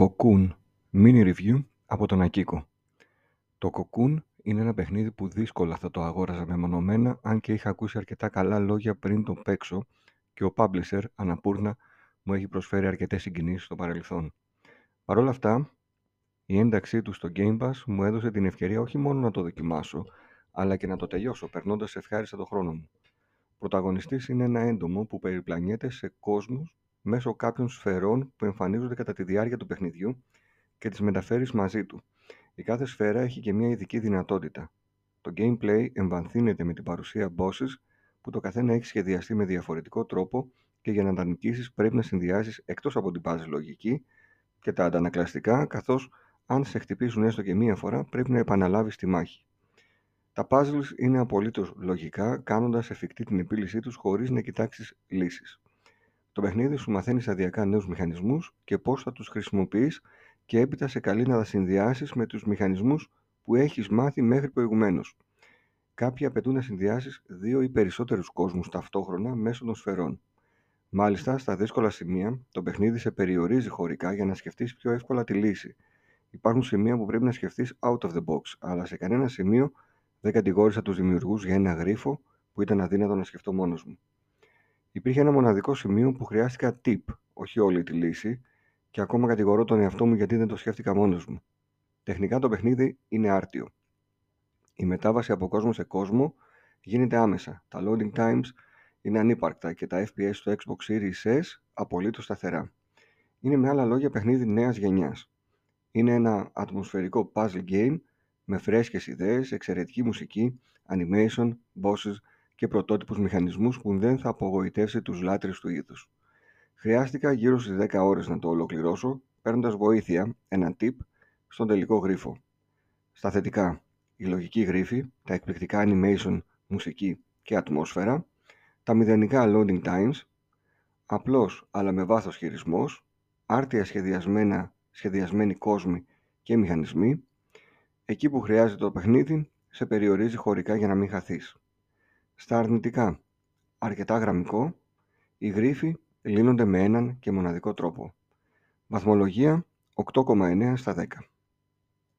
Cocoon Mini Review από τον Ακίκο. Το Cocoon είναι ένα παιχνίδι που δύσκολα θα το αγόραζα μεμονωμένα, αν και είχα ακούσει αρκετά καλά λόγια πριν το παίξω και ο publisher, Αναπούρνα, μου έχει προσφέρει αρκετές συγκινήσεις στο παρελθόν. Παρ' όλα αυτά, η ένταξή του στο Game Pass μου έδωσε την ευκαιρία όχι μόνο να το δοκιμάσω, αλλά και να το τελειώσω, περνώντας ευχάριστα το χρόνο μου. Πρωταγωνιστής είναι ένα έντομο που περιπλανιέται σε κόσμους μέσω κάποιων σφαιρών που εμφανίζονται κατά τη διάρκεια του παιχνιδιού και τις μεταφέρεις μαζί του. Η κάθε σφαίρα έχει και μια ειδική δυνατότητα. Το gameplay εμβανθύνεται με την παρουσία bosses που το καθένα έχει σχεδιαστεί με διαφορετικό τρόπο και για να τα νικήσεις πρέπει να συνδυάσεις εκτός από την πάση λογική και τα αντανακλαστικά καθώς αν σε χτυπήσουν έστω και μία φορά πρέπει να επαναλάβεις τη μάχη. Τα puzzles είναι απολύτως λογικά κάνοντας εφικτή την επίλυσή τους χωρίς να κοιτάξεις λύσεις. Το παιχνίδι σου μαθαίνεις σταδιακά νέους μηχανισμούς και πώς θα τους χρησιμοποιείς και έπειτα σε καλεί να τα συνδυάσεις με τους μηχανισμούς που έχεις μάθει μέχρι προηγουμένως. Κάποιοι απαιτούν να συνδυάσεις δύο ή περισσότερους κόσμους ταυτόχρονα μέσω των σφαιρών. Μάλιστα, στα δύσκολα σημεία, το παιχνίδι σε περιορίζει χωρικά για να σκεφτείς πιο εύκολα τη λύση. Υπάρχουν σημεία που πρέπει να σκεφτείς out of the box, αλλά σε κανένα σημείο δεν κατηγόρησα τους δημιουργούς για ένα γρίφο που ήταν αδύνατο να σκεφτώ μόνος μου. Υπήρχε ένα μοναδικό σημείο που χρειάστηκα tip, όχι όλη τη λύση, και ακόμα κατηγορώ τον εαυτό μου γιατί δεν το σκέφτηκα μόνος μου. Τεχνικά το παιχνίδι είναι άρτιο. Η μετάβαση από κόσμο σε κόσμο γίνεται άμεσα. Τα loading times είναι ανύπαρκτα και τα FPS στο Xbox Series S απολύτως σταθερά. Είναι με άλλα λόγια παιχνίδι νέας γενιάς. Είναι ένα ατμοσφαιρικό puzzle game με φρέσκες ιδέες, εξαιρετική μουσική, animation, bosses και πρωτότυπους μηχανισμούς που δεν θα απογοητεύσει τους λάτρεις του είδους. Χρειάστηκα γύρω στις 10 ώρες να το ολοκληρώσω, παίρνοντας βοήθεια, ένα tip, στον τελικό γρίφο. Στα θετικά, η λογική γρίφη, τα εκπληκτικά animation, μουσική και ατμόσφαιρα, τα μηδενικά loading times, απλός αλλά με βάθος χειρισμός, άρτια σχεδιασμένα, σχεδιασμένοι κόσμοι και μηχανισμοί, εκεί που χρειάζεται το παιχνίδι, σε περιορίζει χωρικά για να μην χαθείς. Στα αρνητικά, αρκετά γραμμικό, οι γρίφοι λύνονται με έναν και μοναδικό τρόπο. Βαθμολογία 8,9 στα 10.